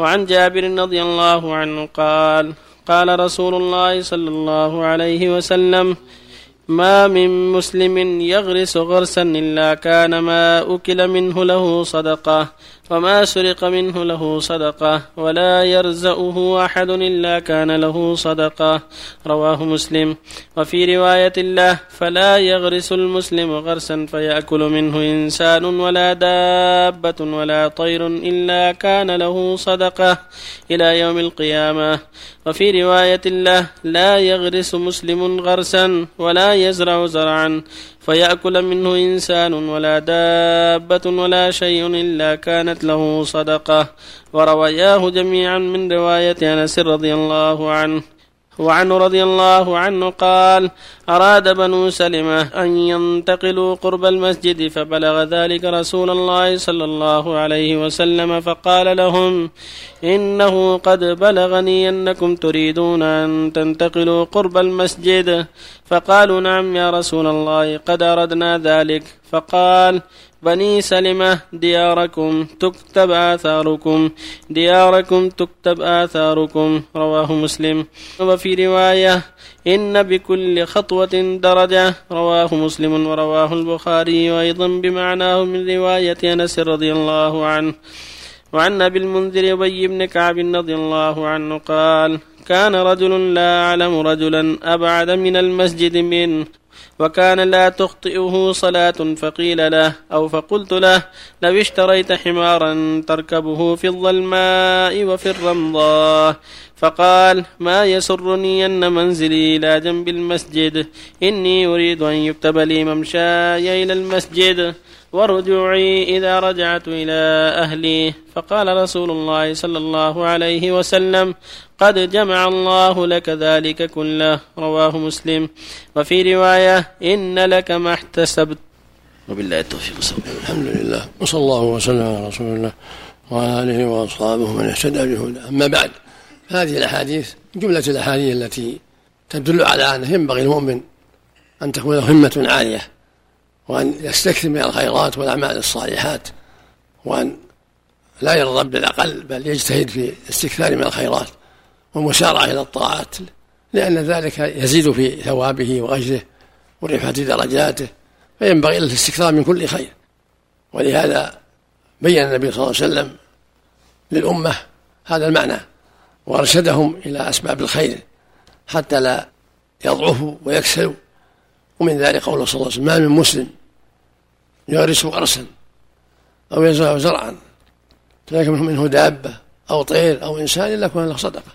وعن جابر رضي الله عنه قال قال رسول الله صلى الله عليه وسلم ما من مسلم يغرس غرسا إلا كان ما أكل منه له صدقة. وما سرق منه له صدقة ولا يرزأه أحد إلا كان له صدقة. رواه مسلم. وفي رواية الله فلا يغرس المسلم غرسا فيأكل منه إنسان ولا دابة ولا طير إلا كان له صدقة إلى يوم القيامة. وفي رواية الله لا يغرس مسلم غرسا ولا يزرع زرعا فيأكل منه إنسان ولا دابة ولا شيء إلا كانت له صدقة. وروياه جميعا من رواية أنس رضي الله عنه. وعنه رضي الله عنه قال أراد بنو سلمة أن ينتقلوا قرب المسجد فبلغ ذلك رسول الله صلى الله عليه وسلم فقال لهم إنه قد بلغني أنكم تريدون أن تنتقلوا قرب المسجد. فقالوا نعم يا رسول الله قد أردنا ذلك. فقال بني سلمة دياركم تكتب آثاركم. دياركم تكتب آثاركم. رواه مسلم. وفي رواية إن بكل خطوة درجة. رواه مسلم ورواه البخاري أيضا بمعناه من رواية أنس رضي الله عنه. وعن أبي المنذر أبي بن كعب رضي الله عنه قال كان رجل لا أعلم رجلا أبعد من المسجد منه وكان لا تخطئه صلاة فقيل له أو فقلت له لو اشتريت حمارا تركبه في الظلماء وفي الرمضاء. فقال ما يسرني أن منزلي إلى جنب المسجد. إني أريد أن يكتب لي ممشاي إلى المسجد ورجوعي إذا رجعت إلى أهلي. فقال رسول الله صلى الله عليه وسلم قد جمع الله لك ذلك كله. رواه مسلم. وفي رواية إن لك ما احتسبت. وبالله التوفيق الحمد لله. وصلى الله وسلم على رسول الله وعلى آله وأصحابه من اهتدى بهدى أما بعد هذه الأحاديث جملة الأحاديث التي تدل على أنه ينبغي المؤمن أن تكون له همة عالية وأن يستكثر من الخيرات والأعمال الصالحات وأن لا يرضى بالأقل بل يجتهد في الاستكثار من الخيرات والمسارعة إلى الطاعات لأن ذلك يزيد في ثوابه وأجره ورفعة درجاته فينبغي له الاستكثار من كل خير. ولهذا بين النبي صلى الله عليه وسلم للأمة هذا المعنى. وأرشدهم إلى أسباب الخير حتى لا يضعفوا ويكسلوا ومن ذلك قوله صلى الله عليه وسلم ما من مسلم يغرس غرسا أو يزرع زرعا تلاقي منه دابة أو طير أو إنسان إلا كان له صدقة.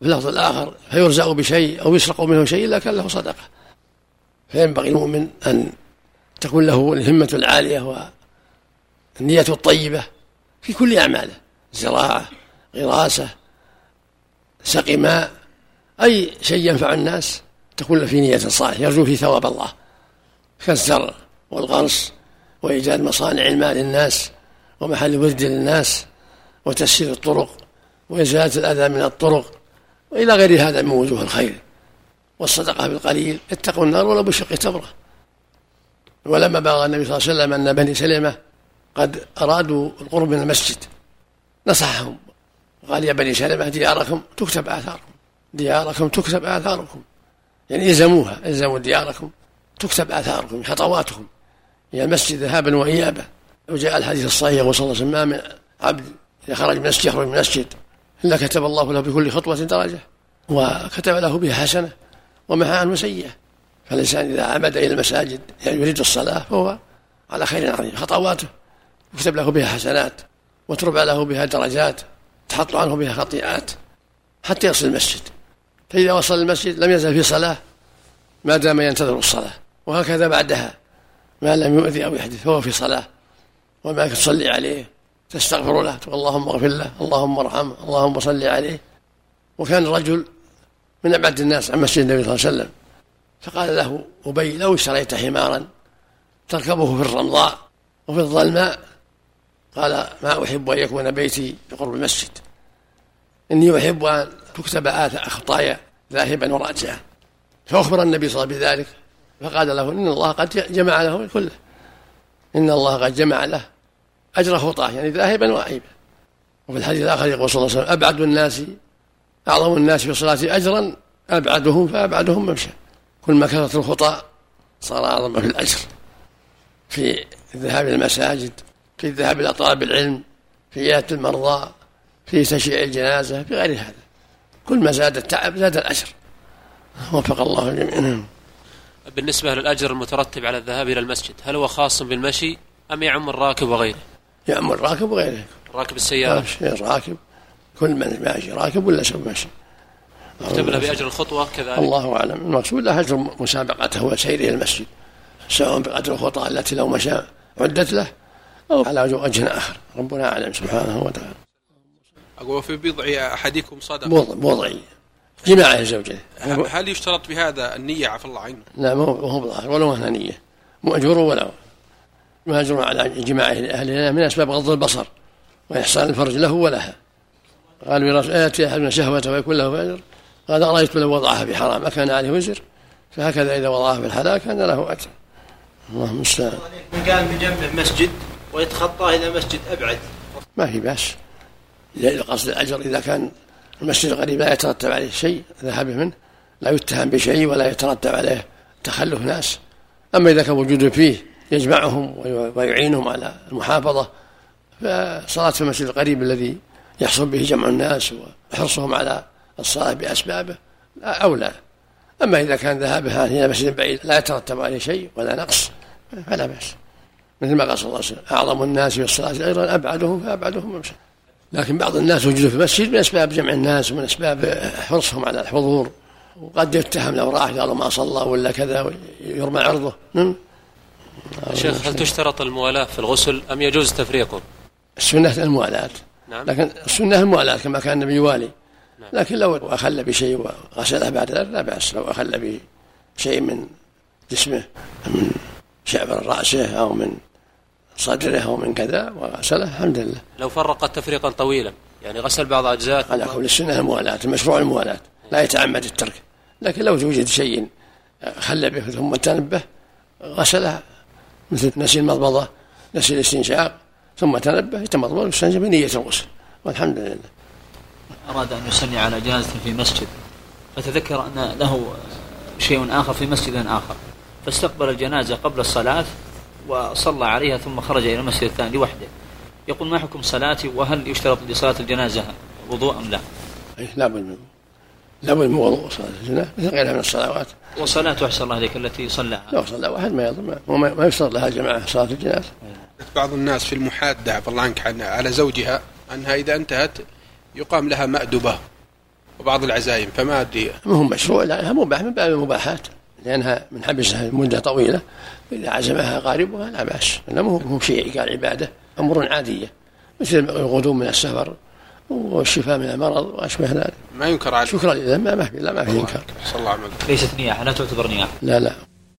في اللفظ الآخر فيرزق بشيء أو يسرق منه شيء إلا كان له صدقة. فينبغي المؤمن أن تكون له الهمة العالية والنية الطيبة في كل أعماله زراعة غراسة سقي ماء. أي شيء ينفع الناس؟ تكون في نية صالحة يرجو في ثواب الله. كالزرع والغرس وإيجاد مصانع الماء للناس ومحل ورد للناس وتسهيل الطرق وإزالة الأذى من الطرق وإلى غير هذا من وجوه الخير. والصدقة بالقليل اتقوا النار ولو بشق تمرة ولما بلغ النبي صلى الله عليه وسلم أن بني سلمة قد أرادوا القرب من المسجد نصحهم. قال يا بني سلمة دياركم تكتب آثاركم. دياركم تكتب آثاركم. يعني الزموها الزموا دياركم تكتب آثاركم خطواتكم. إلى المسجد ذهابا وإيابا. وجاء الحديث الصحيح وصلى الله عليه وسلم من عبد إذا خرج من المسجد يخرج من المسجد. إلا كتب الله له بكل خطوة درجة. وكتب له بها حسنة ومحى عنه سيئة. فالإنسان إذا عمد إلى المساجد يعني يريد الصلاة فهو على خير عظيم خطواته. يكتب له بها حسنات وتربى له بها درجات. تحط عنه بها خطيئات حتى يصل المسجد. فإذا وصل المسجد لم يزل في صلاة ما دام ينتظر الصلاة. وهكذا بعدها ما لم يؤذي أو يحدث فهو في صلاة. وما تصلي عليه تستغفر له تقول اللهم اغفر له اللهم ارحمه اللهم صل عليه. وكان الرجل من أبعد الناس عن مسجد النبي صلى الله عليه وسلم. فقال له أبي لو اشتريت حمارا تركبه في الرمضاء وفي الظلماء؟ قال ما أحب أن يكون بيتي بقرب المسجد. إني أحب أن تكتب خطايا ذاهبا وراجعا فأخبر النبي صلى الله عليه وسلم بذلك فقال له إن الله قد جمع له كله. إن الله قد جمع له أجر خطاه يعني ذاهبا وعيبا وفي الحديث الآخر يقول صلى الله عليه وسلم أبعد الناس أعظم الناس في الصلاة أجرا أبعدهم فأبعدهم ممشى. كل ما كثرت الخطى صار أعظم في الأجر. في الذهاب إلى المساجد في الذهاب إلى طلب العلم في عيادة المرضى. في تشييع الجنازة في غير هذا. كل ما زاد التعب زاد الأجر. وفق الله الجميع. نعم. بالنسبة للأجر المترتب على الذهاب إلى المسجد هل هو خاص بالمشي أم يعم الراكب وغيره؟ يعم الراكب وغيره. راكب السيارة. راكب. كل من ماشي راكب ولا سوى ماشي. يكتب له بأجر الخطوة كذلك. الله أعلم. المقصود له أجر مسابقته وسيره المسجد سواء بقدر الخطى التي لو مشى عدت له أو على وجه آخر. ربنا أعلم. سبحانه وتعالى. أقول في بضع أحدكم صدقة وضعي جماعة الزوجين هل يشترط في هذا النية عفى الله عنه؟ لا ما هو بظاهر ولا هو نية. مؤجور ولا مهاجر على جماعة أهلنا من أسباب غض البصر وإحصان الفرج له ولها. قالوا يا رسول يأتي أحدنا شهوته ويكون له أجر قال أرأيت لو وضعها في حرام؟ أكان عليه وزر؟ فهكذا إذا وضعها في الحلال كان له أجر. اللهم المستعان من كان بجنبه مسجد ويتخطى إلى مسجد أبعد. ما في بأس. إذا قصد الأجر. إذا كان المسجد القريب لا يترتب عليه شيء ذهابه منه لا يتهم بشيء ولا يترتب عليه تخلف ناس. أما إذا كان وجوده فيه يجمعهم ويعينهم على المحافظة فصلاة في المسجد القريب الذي يحصل به جمع الناس وحرصهم على الصلاة بأسبابه أولى. أما إذا كان ذهابها إلى مسجد بعيد لا يترتب عليه شيء ولا نقص فلا بأس. مثل ما قال صلى الله عليه وسلم أعظم الناس في الصلاة أيضا أبعدهم فأبعدهم ممشى لكن بعض الناس وجدوا في المسجد من أسباب جمع الناس ومن أسباب حرصهم على الحضور وقد يتهم لو راح قال ما صلى ولا كذا يرمى عرضه نعم شيخ هل تشترط الموالاة في الغسل أم يجوز تفريقه؟ السنة الموالاة نعم. لكن السنة الموالاة كما كان النبي يوالي نعم. لكن لو أخل بشيء وغسله بعد ذلك لا بأس لو أخل بشيء من جسمه من شعر رأسه أو من صدره أو من كذا وغسله الحمد لله. لو فرق تفريقا طويلا يعني غسل بعض أجزاء. على كل السنة الموالاة المشروع الموالاة لا يتعمد الترك. لكن لو وجد شيء خل به ثم تنبه غسله مثل نسي المضمضة نسي الاستنشاق ثم تنبه يتمضمض ويستنشق بنية الغسل. والحمد لله. أراد أن يصلي على جنازة في مسجد فتذكر أن له شيء آخر في مسجد آخر. فاستقبل الجنازة قبل الصلاة وصلى عليها ثم خرج إلى المسجد الثاني لوحده. يقول ما حكم صلاتي وهل يشترط لصلاة الجنازة؟ وضوء أم لا؟ أي لا بد من لا بد من وضوء صلاة الجنازة مثل غيرها من الصلوات. وصلاة أحسن الله عليك التي صلىها. لو صلى واحد ما يضر ما يشترط لها جماعة صلاة الجنازة. بعض الناس في المحادة عفى الله عنك على زوجها أنها إذا انتهت يقام لها مأدبة وبعض العزايم فما أدري. ما هو مشروع لأنها مباح من باب المباحات لأنها من حبسها مدة طويلة إذا عزمها قاربها لا بأس. لا مو شيء قال عبادة أمور عادية. مثل الغدو من السفر والشفاء من المرض وأشبه ذلك. ما ينكر عليه شكرا لله ما في لا ما في إنكار. صلى الله عليه وسلم. ليست نياحة لا تعتبر نياحة. لا لا.